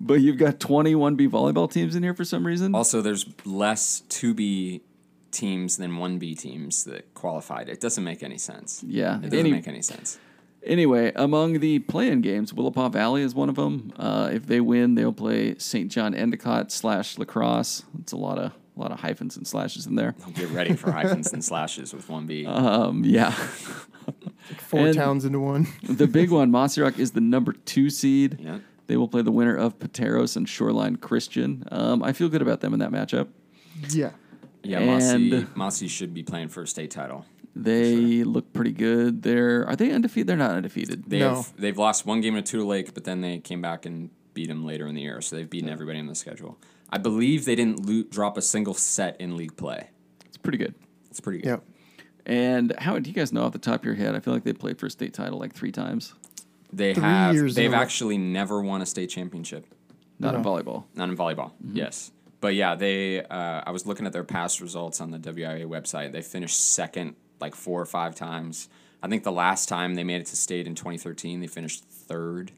S1: but you've got 20 1B volleyball teams in here for some reason.
S2: Also, there's less 2B teams than 1B teams that qualified. It doesn't make any sense.
S1: Yeah.
S2: It doesn't
S1: Any-
S2: make any sense.
S1: Anyway, among the play-in games, Willapa Valley is one of them. Uh, if they win, they'll play St. John Endicott slash LaCrosse. It's a lot of a lot of hyphens and slashes in there.
S2: Get ready for hyphens and slashes with 1B.
S1: Um, yeah.
S3: Four
S1: and-
S3: towns into one.
S1: the big one, Mossy is the number two seed.
S2: yeah.
S1: They will play the winner of Pateros and Shoreline Christian. Um, I feel good about them in that matchup.
S3: Yeah.
S2: Yeah,
S1: And-
S2: Mossy, Mossy should be playing for a state title.
S1: They look pretty good. They're are they undefeated? They're not undefeated.
S2: They
S3: No.
S2: have they've lost one game to Toutle Lake, but then they came back and beat them later in the year. So they've beaten everybody on the schedule. I believe they didn't lo- drop a single set in league play.
S1: It's pretty good.
S2: It's pretty good.
S3: Yep.
S1: And how do you guys know off the top of your head? I feel like they played for a state title like three times.
S2: They
S3: Three
S2: have
S3: years
S2: they've
S3: a row.
S2: actually never won a state championship.
S1: Not in volleyball.
S2: Not in volleyball.
S1: Mm-hmm.
S2: Yes. But yeah, they. Uh, I was looking at their past results on the WIAA website. They finished second like four or five times. I think the last time they made it to state in 2013, they finished third.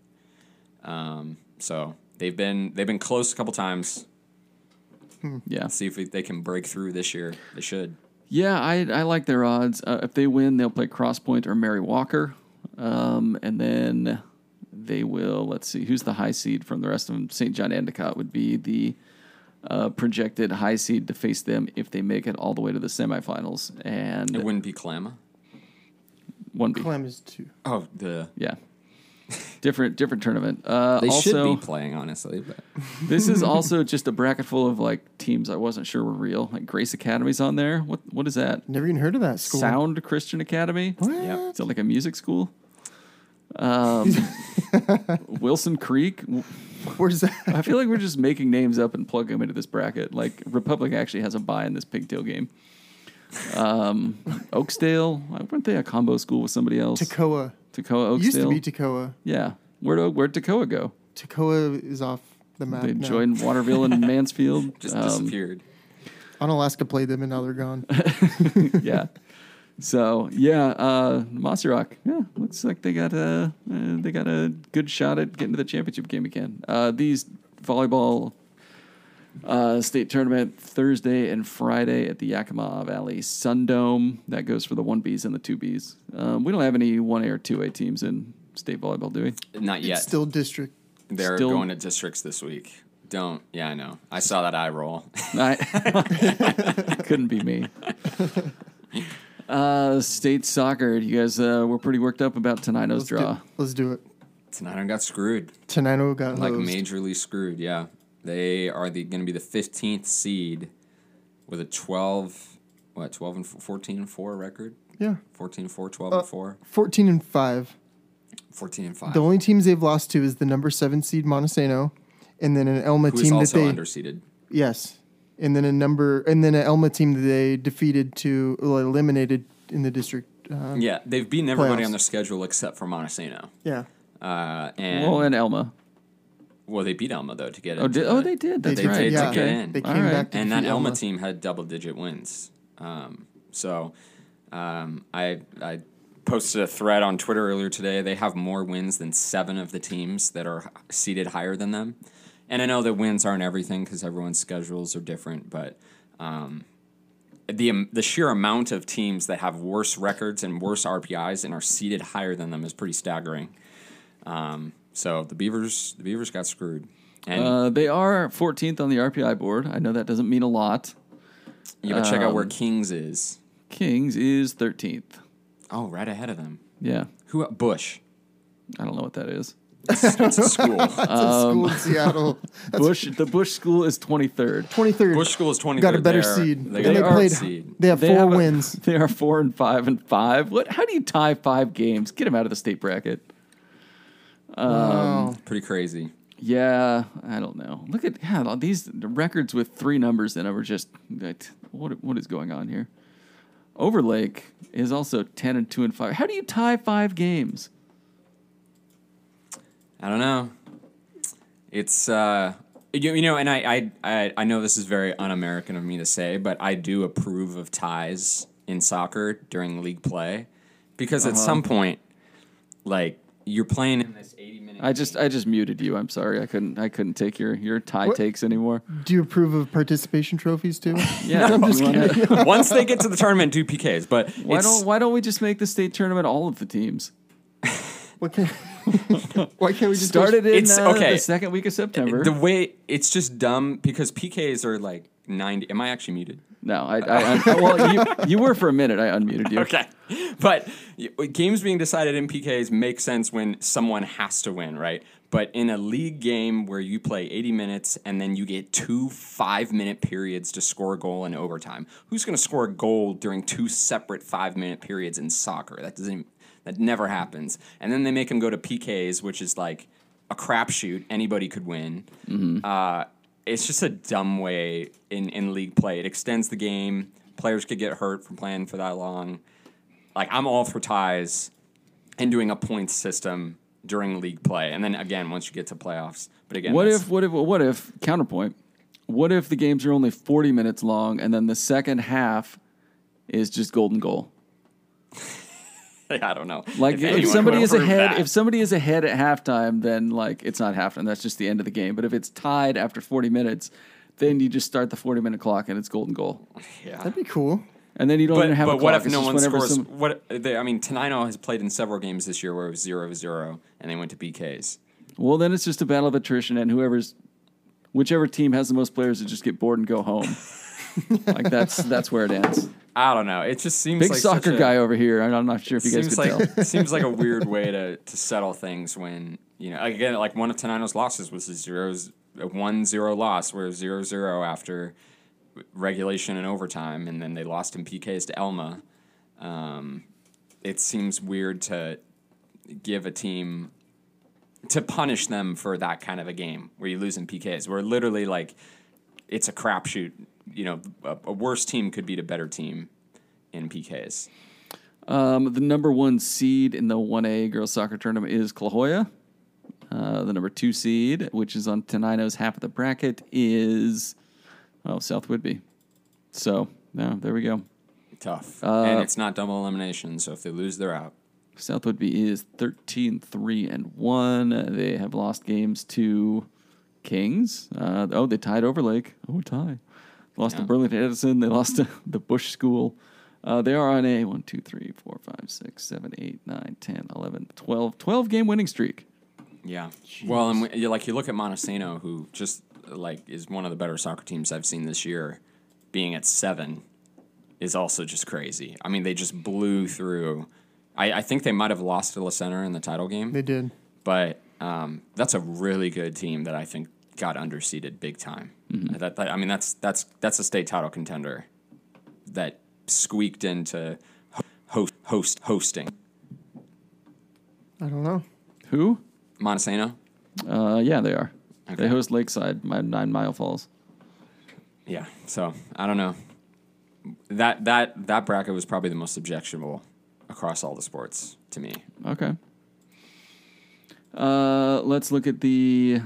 S2: Um, so they've been they've been close a couple times.
S1: Yeah.
S2: Let's see if we, they can break through this year. They should.
S1: Yeah, I I like their odds. Uh, if they win, they'll play Crosspoint or Mary Walker, um, and then they will. Let's see, who's the high seed from the rest of them? St. John Endicott would be the uh, projected high seed to face them if they make it all the way to the semifinals, and
S2: It wouldn't be Kalama.
S1: one B.
S3: Clam is two.
S2: Oh, the
S1: Yeah, different different tournament. Uh,
S2: they
S1: also,
S2: should be playing honestly, but
S1: this is also just a bracket full of like teams I wasn't sure were real. Like Grace Academy's on there. What what is that?
S3: Never even heard of that school.
S1: Sound Christian Academy.
S3: What?
S2: Yep.
S1: Is it like a music school? Um, Wilson Creek.
S3: Where's that?
S1: I feel like we're just making names up and plugging them into this bracket. Like Republic actually has a buy in this pigtail game. Um, Oakesdale. Weren't they a combo school with somebody else?
S3: Tekoa.
S1: Tekoa Oakesdale.
S3: Used to be Tekoa.
S1: yeah. Where'd where'd Tekoa go?
S3: Tekoa is off the map
S1: They
S3: now.
S1: joined Waterville and Mansfield.
S2: just
S1: Um,
S2: disappeared.
S3: Onalaska played them and now they're gone.
S1: yeah. So yeah, uh, Mossyrock. Yeah, looks like they got a uh, they got a good shot at getting to the championship game again. Uh, these volleyball uh, state tournament Thursday and Friday at the Yakima Valley Sundome. That goes for the one Bs and the two Bs. Um, we don't have any one A or two A teams in state volleyball, do we?
S2: Not yet.
S3: It's still district.
S2: They're
S1: still-
S2: going to districts this week. Don't. Yeah, I know. I saw that eye roll.
S1: I, couldn't be me. Uh, state soccer. You guys uh, were pretty worked up about Tenino's
S3: Let's do,
S1: draw.
S3: let's do it.
S2: Tonight got screwed.
S3: Tenino got
S2: Like
S3: hosed.
S2: majorly screwed. Yeah, they are the going to be the fifteenth seed with a twelve. What 12 and f- 14 and 4 record?
S3: Yeah.
S2: 14 and 4, 12
S3: Uh,
S2: and 4,
S3: 14 and 5.
S2: 14 and 5.
S3: The only teams they've lost to is the number 7 seed Montesano and then an Elma
S2: Who's
S3: team that
S2: also
S3: they
S2: underseeded.
S3: Yes. And then a number and then an Elma team that they defeated to well, eliminated in the district. Uh,
S2: Yeah, they've beaten everybody
S3: Playoffs.
S2: on their schedule except for Montesano.
S3: yeah.
S2: Uh, and
S1: Well,
S2: well,
S1: and Elma.
S2: They beat Elma though to get it.
S1: Oh, did, oh, they did. That's
S2: They
S1: right.
S2: did to get in.
S3: They
S1: All
S3: came
S1: right.
S3: back to
S2: and that
S3: defeat
S2: Elma
S3: Elma
S2: team had double digit wins. Um, so um, I I posted a thread on Twitter earlier today. They have more wins than seven of the teams that are seated higher than them. And I know that wins aren't everything because everyone's schedules are different, but um, the um, the sheer amount of teams that have worse records and worse RPIs and are seated higher than them is pretty staggering. Um, so the Beavers the Beavers got screwed. And
S1: Uh, they are 14th on the RPI board. I know that doesn't mean a lot.
S2: you gotta check out where
S1: um,
S2: Kings is.
S1: Kings is 13th.
S2: Oh, right ahead of them.
S1: Yeah.
S2: Who? Bush.
S1: I don't know what that is.
S2: It's a school.
S3: It's a
S1: Um,
S3: school in Seattle.
S1: Bush. The Bush School is 23rd.
S3: 23rd.
S2: Bush School is twenty.
S3: got a better seed.
S2: They
S3: And
S2: got
S3: they
S2: a better
S3: played
S2: seed.
S3: they have
S1: They
S3: four
S1: have a-
S3: wins.
S1: They are four and five and five. What? How do you tie five games? Get them out of the state bracket.
S3: Wow.
S2: Pretty crazy.
S1: Yeah, I don't know. Look at yeah, these records with three numbers in them are just like, what what is going on here? Overlake is also ten and two and five. How do you tie five games?
S2: I don't know. It's uh, you, you know, and I, I I I know this is very un-American of me to say, but I do approve of ties in soccer during league play because
S1: Uh-huh.
S2: at some point, like you're playing in this eighty minute.
S1: I just I just muted you. I'm sorry. I couldn't I couldn't take your your tie
S3: What?
S1: takes anymore.
S3: Do you approve of participation trophies too?
S1: Yeah,
S3: I'm just
S1: you wanna-
S3: kidding.
S2: once they get to the tournament, do PKs. But
S1: Why
S2: it's,
S1: don't Why don't we just make the state tournament all of the teams?
S3: What can, why can't we just
S1: Started in
S2: It's-
S1: uh,
S2: okay.
S1: the second week of September.
S2: the way it's just dumb because PKs are like ninety. Am I actually muted?
S1: No, I, I, I well you you were for a minute. I unmuted you.
S2: Okay, but games being decided in PKs make sense when someone has to win, right? But in a league game where you play 80 minutes and then you get two five minute periods to score a goal in overtime, who's going to score a goal during two separate five minute periods in soccer? That doesn't. That never happens. And then they make them go to PKs, which is like a crapshoot. Anybody could win. Uh, it's just a dumb way in, in league play. It extends the game. Players could get hurt from playing for that long. Like I'm all for ties and doing a points system during league play, and then again once you get to playoffs. But again,
S1: What if what if what if counterpoint? What if the games are only forty minutes long and then the second half is just golden goal?
S2: I don't know.
S1: Like if,
S2: anyone
S1: somebody is ahead,
S2: that.
S1: if somebody is ahead at halftime, then like it's not halftime. That's just the end of the game. But if it's tied after forty minutes, then you just start the forty minute clock and it's golden goal.
S2: yeah,
S3: That'd be cool.
S1: And then you don't
S2: But,
S1: even have a
S2: but what
S1: clock.
S2: if
S1: It's
S2: no one scores?
S1: some-
S2: What they, I mean, Tenino has played in several games this year where it was 0-0 and they went to PKs.
S1: Well, then it's just a battle of attrition, and whoever's, whichever team has the most players, to just get bored and go home. like that's that's where it ends.
S2: I don't know. It just seems
S1: Big
S2: like
S1: soccer
S2: a,
S1: guy over here. I'm not sure if you guys could
S2: like
S1: tell.
S2: seems like a weird way to, to settle things when you know again like one of Tenino's losses was a zeros a one zero loss where zero zero after regulation and overtime and then they lost in PKs to Elma. Um, it seems weird to give a team to punish them for that kind of a game where you lose in PKs where literally like it's a crapshoot. You know, a, a worse team could beat a better team in PKs.
S1: Um, the number one seed in the 1A girls soccer tournament is La Jolla. Uh, the number two seed, which is on Tenino's half of the bracket, is oh South Whidbey. So no, there we go.
S2: Tough.
S1: Uh,
S2: and it's not double elimination, so if they lose, they're out.
S1: South Whidbey is 13 3 and 1. They have lost games to Kings. Uh, oh, they tied Overlake. Oh, tie. Lost to
S2: Yeah.
S1: Burlington Edison. They lost to the Bush School. Uh, they are on a 1, 2, 3, 4, 5, 6, 7, 8, 9, 10, 11, 12, 12 game winning streak.
S2: Yeah. Well, and we, like you look at Montesano, who just like is one of the better soccer teams I've seen this year, being at seven is also just crazy. I mean, they just blew through. I, I think they might have lost to La Center in the title game,
S3: They did.
S2: but um, that's a really good team that I think got underseeded big time. That, that- I mean, that's that's that's a state title contender that squeaked into host host hosting.
S3: I don't know.
S1: Who?
S2: Montesano.
S1: Uh, yeah, they are. They host Lakeside, my Nine Mile Falls.
S2: Yeah. So I don't know. That that that bracket was probably the most objectionable across all the sports to me.
S1: Okay. Uh, let's look at the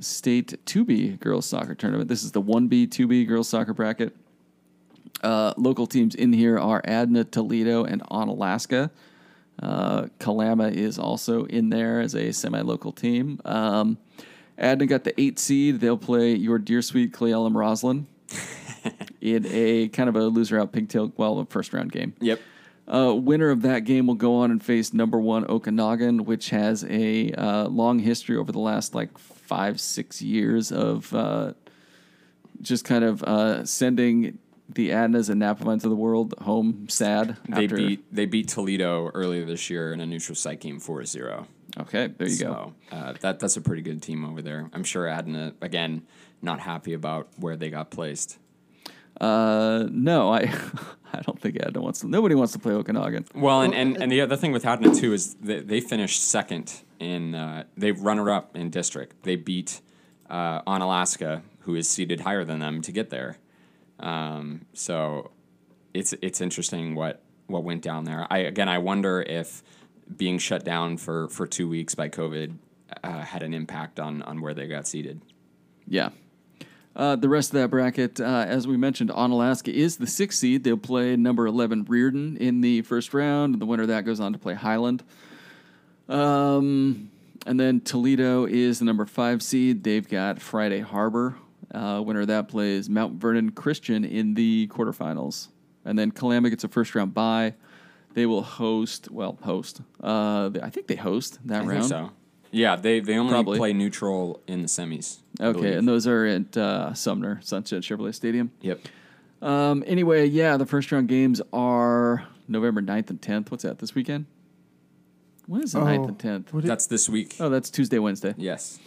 S1: state 2B girls soccer tournament. This is the 1B 2B girls soccer bracket. Uh, local teams in here are Adna, Toledo, and Onalaska. Uh, Kalama is also in there as a semi-local team. Um, Adna got the eight seed. They'll play your dear sweet Cle Elum Roslyn in a kind of a loser out pigtail, well, a first round game.
S2: Yep.
S1: Uh, winner of that game will go on and face number one Okanogan, which has a uh, long history over the last like five, six years of uh, just kind of uh, sending the Adnas and Napavines of the world home sad.
S2: They
S1: after-
S2: beat they beat Toledo earlier this year in a neutral site game 4-0.
S1: Okay, there you go.
S2: Uh, that that's a pretty good team over there. I'm sure Adna again not happy about where they got placed.
S1: Uh, no, I I don't think Adna wants to. Nobody wants to play Okanogan.
S2: Well, and, and, and the other thing with Adna too is they, they finished second in uh, they runner up in district. They beat uh, Onalaska, who is seated higher than them, to get there. Um, so it's it's interesting what what went down there. I again I wonder if being shut down for, for two weeks by COVID uh, had an impact on on where they got seated.
S1: Yeah. Uh, the rest of that bracket, uh, as we mentioned, Onalaska is the sixth seed. They'll play number 11 Reardan in the first round. and The winner of that goes on to play Highland. Um, and then Toledo is the number five seed. They've got Friday Harbor. Uh, winner of that plays Mount Vernon Christian in the quarterfinals. And then Kalama gets a first round bye. They will host, well, host. Uh, I think they host that
S2: I
S1: round.
S2: think so. Yeah, they they only
S1: Probably.
S2: play neutral in the semis.
S1: Okay, and those are at uh, Sumner Sunset Chevrolet Stadium.
S2: yep.
S1: Um, anyway, yeah, the first round games are November 9th and 10th. What's that, this weekend? When is the 9th and 10th?
S3: Did-
S2: That's this week.
S1: Oh, that's Tuesday, Wednesday.
S2: Yes.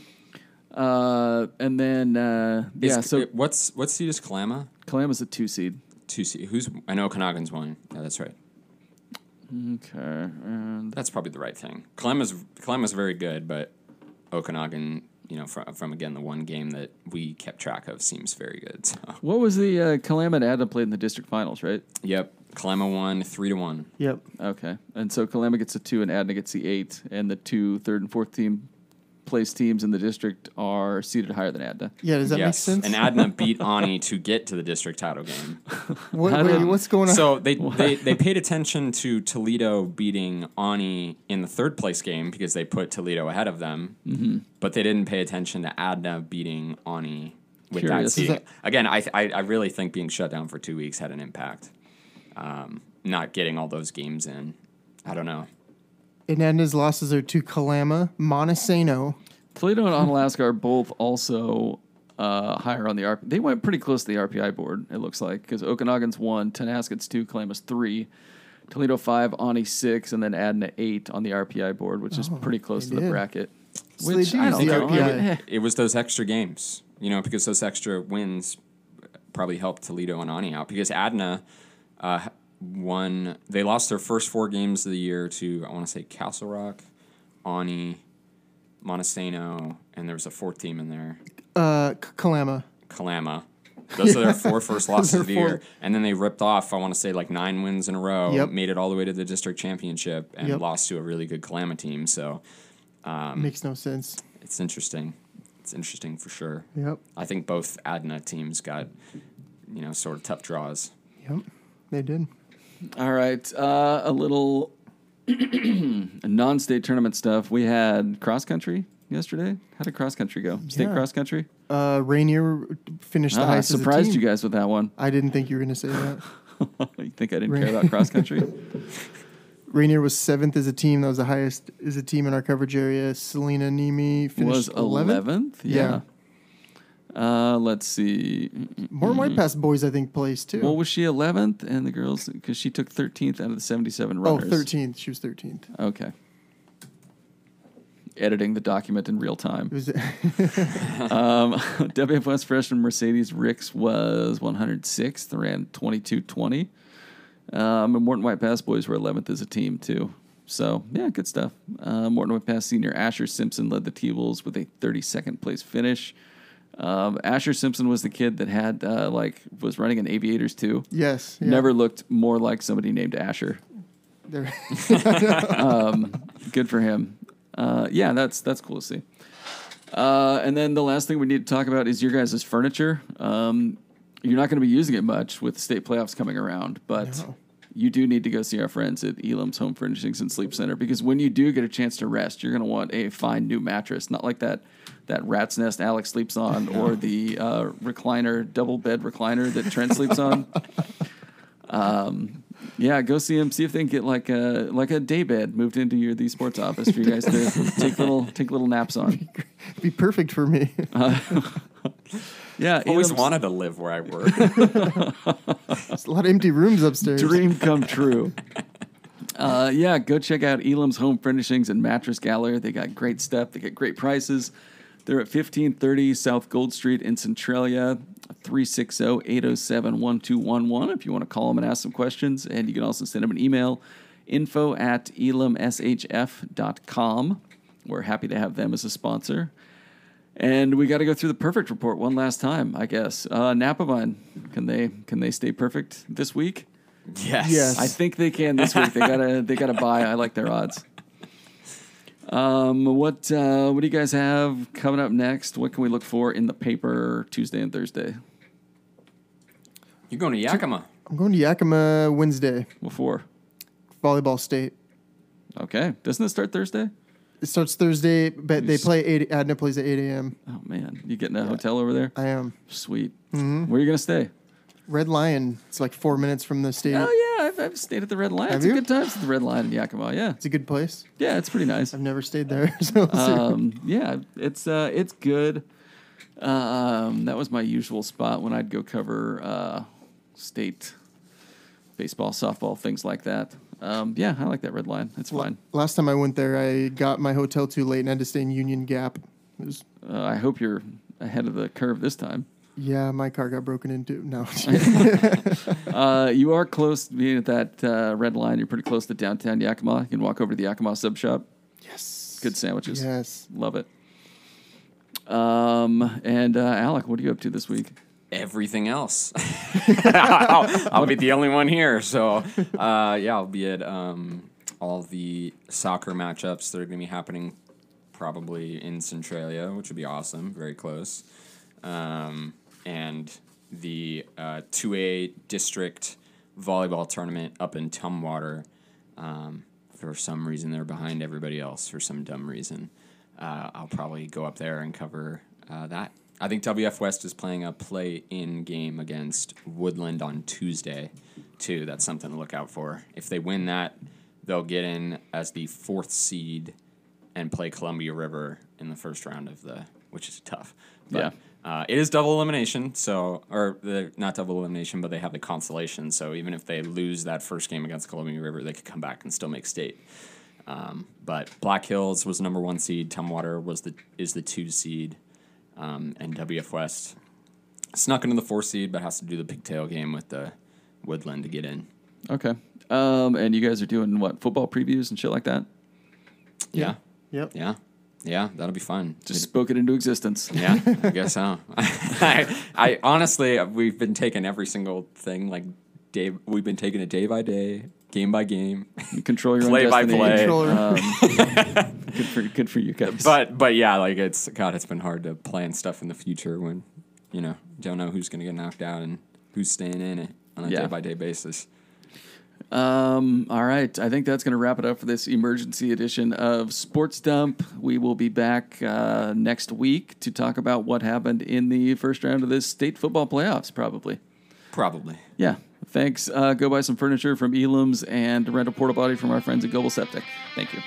S1: Uh, and then, uh,
S2: Is-
S1: yeah, so
S2: what's what seed is Kalama?
S1: Kalama's a two seed.
S2: Two seed. Who's I know Okanogan's one. Yeah, that's right.
S1: Okay. And
S2: That's probably the right thing. Kalama's Kalama's very good, but Okanogan, you know, from, from again the one game that we kept track of seems very good. So.
S1: what was the uh, Kalama and Adna played in the district finals, right?
S2: Yep. Kalama won three to one.
S3: Yep.
S1: Okay. And so Kalama gets a two and Adna gets the eight, and the two third and fourth team place teams in the district are seated higher than Adna.
S3: Yeah, does that make
S2: yes.
S3: sense?
S2: And Adna beat Ani to get to the district title game.
S3: what,
S1: How
S3: wait, what's going on?
S2: So they, they they paid attention to Toledo beating Ani in the third place game because they put Toledo ahead of them, mm-hmm. but they didn't pay attention to Adna beating Ani with
S1: Curious.
S2: that
S1: Is
S2: seeding.
S3: that-
S2: Again, I, I I really think being shut down for two weeks had an impact. Um, not getting all those games in. I don't know.
S3: And losses are to Kalama, Montesano.
S1: Toledo and Onalaska are both also uh, higher on the RP. They went pretty close to the RPI board. It looks like because Okanogan's one, Tonasket's two, Kalama's three, Toledo five, Ani six, and then Adna eight on the RPI board, which is pretty close to
S3: they
S1: the bracket.
S3: So
S1: Which
S3: they do
S1: I
S3: use
S1: don't
S3: the
S1: know.
S3: RPI.
S1: Eh,
S2: It was those extra games, you know, because those extra wins probably helped Toledo and Ani out. Because Adna uh, won, they lost their first four games of the year to, I want to say, Castle Rock, Ani, Montesano, and there was a fourth team in there,
S3: Uh, K- Kalama.
S2: Kalama. Those are their four first losses of the
S3: four-
S2: year. And then they ripped off, I want to say, like nine wins in a row,
S3: Yep.
S2: made it all the way to the district championship, and
S3: Yep.
S2: lost to a really good Kalama team. So Um,
S3: Makes no sense.
S2: it's interesting. It's interesting for sure.
S3: Yep.
S2: I think both Adna teams got, you know, sort of tough draws.
S3: Yep. They did.
S1: All right, uh, a little non-state tournament stuff. We had cross country yesterday. How did cross country go? State
S3: Yeah.
S1: cross country.
S3: Uh, Rainier finished the
S1: Ah, I
S3: highest as a
S1: surprised
S3: team.
S1: you guys with that one.
S3: I didn't think you were going to say that.
S1: you think I didn't
S3: Right.
S1: care about cross country?
S3: Rainier was seventh as a team. That was the highest as a team in our coverage area. Selena
S1: was
S3: finished 11th.
S1: eleventh. Yeah. Uh, let's see.
S3: More White Pass boys, I think, placed too.
S1: Well, was she eleventh, and the girls because she took thirteenth out of the
S3: 77
S1: runners.
S3: Oh, 13th. She was 13th.
S1: Okay. Editing the document in real time.
S3: Was
S1: Um, WF West freshman Mercedes Ricks was 106th, ran 22.20. Um, and Morton White Pass boys were 11th as a team, too. So, yeah, good stuff. Uh, Morton White Pass senior Asher Simpson led the T Wolves with a 32nd place finish. Um, Asher Simpson was the kid that had, uh, like, was running in aviators, too.
S3: yes. yeah.
S1: Never looked more like somebody named Asher.
S3: There-
S1: Good for him. Uh, yeah, that's that's cool to see. Uh, and then the last thing we need to talk about is your guys' furniture. Um, you're not going to be using it much with the state playoffs coming around, but
S3: No.
S1: You do need to go see our friends at Elam's Home Furnishings and Sleep Center because when you do get a chance to rest, you're going to want a fine new mattress, not like that that rat's nest Alex sleeps on or the uh, recliner double bed recliner that Trent sleeps on. Um, yeah, go see them. See if they can get like a like a day bed moved into your the sports office for you guys to take little take little naps on.
S3: be perfect for me.
S1: Yeah,
S2: Always
S1: Elam's
S2: wanted to live where I work.
S3: There's a lot of empty rooms upstairs.
S1: dream come true. Uh, yeah, go check out Elam's Home Furnishings and Mattress Gallery. They got great stuff. They get great prices. They're at 1530 South Gold Street in Centralia, oh, 360-807-1211 if you want to call them and ask some questions. And you can also send them an email, info at elamshf.com. We're happy to have them as a sponsor. And we got to go through the perfect report one last time, I guess. Uh, Napavine, can they can they stay perfect this week?
S2: yes.
S3: Yes.
S1: I think they can this week. They gotta they gotta buy. I like their odds. Um, what uh, what do you guys have coming up next? What can we look for in the paper Tuesday and Thursday?
S2: You're going to Yakima.
S3: I'm going to Yakima Wednesday.
S1: What for?
S3: Volleyball state.
S1: Okay, doesn't it start Thursday?
S3: It starts Thursday, but they play eight. Adna plays at eight a.m.
S1: Oh man, you getting a hotel over there?
S3: I am
S1: Sweet.
S3: Mm-hmm.
S1: Where are you gonna stay?
S3: Red Lion. It's like four minutes from the stadium.
S1: Oh yeah, I've, I've stayed at the Red Lion.
S3: Have
S1: it's a
S3: you?
S1: good time at the Red Lion in Yakima. Yeah,
S3: It's a good place.
S1: yeah, it's pretty nice.
S3: I've never stayed there, so
S1: um, yeah, it's uh, it's good. Um, that was my usual spot when I'd go cover uh, state baseball, softball, things like that. Um, yeah, I like that Red Lion. It's fine.
S3: Last time I went there, I got my hotel too late and had to stay in Union Gap. It was
S1: Uh, I hope you're ahead of the curve this time.
S3: yeah, my car got broken into. No,
S1: Uh, you are close being at that uh, Red Lion. You're pretty close to downtown Yakima. You can walk over to the Yakima sub shop.
S3: yes,
S1: Good sandwiches.
S3: Yes,
S1: Love it. Um, and uh, Alec, what are you up to this week?
S2: Everything else. I'll, I'll be the only one here. So, uh, yeah, I'll be at um, all the soccer matchups that are going to be happening probably in Centralia, which would be awesome. Very close. Um, and the uh, 2A district volleyball tournament up in Tumwater. Um, for some reason, they're behind everybody else for some dumb reason. Uh, I'll probably go up there and cover uh, that I think WF West is playing a play-in game against Woodland on Tuesday, too. That's something to look out for. If they win that, they'll get in as the fourth seed and play Columbia River in the first round of the, which is tough. But,
S1: Yeah.
S2: Uh, it is double elimination, so or not double elimination, but they have the consolation. So even if they lose that first game against Columbia River, they could come back and still make state. Um, but Black Hills was number one seed. Tumwater was the is the two seed, um, and WF West snuck into the four seed, but has to do the pigtail game with the Woodland to get in.
S1: Okay. Um, and you guys are doing what football previews and shit like that?
S2: Yeah,
S3: Yep.
S2: yeah, yeah. That'll be fun.
S1: Just spoke it into existence.
S2: Yeah, I guess so. I, I honestly, we've been taking every single thing like day. We've been taking it day by day, game by game.
S1: You control your
S2: Play
S1: own
S2: by
S1: destiny.
S2: play.
S3: Controller.
S1: Um, good for good for you guys.
S2: But but yeah, like it's God, it's been hard to plan stuff in the future when you know don't know who's gonna get knocked out and who's staying in it on a
S1: Yeah.
S2: day by day basis.
S1: Um, all right. I think that's going to wrap it up for this emergency edition of Sports Dump. We will be back uh, next week to talk about what happened in the first round of this state football playoffs, probably.
S2: Probably.
S1: Yeah. Thanks. Uh, go buy some furniture from Elam's and rent a porta potty from our friends at Goebel Septic. Thank you.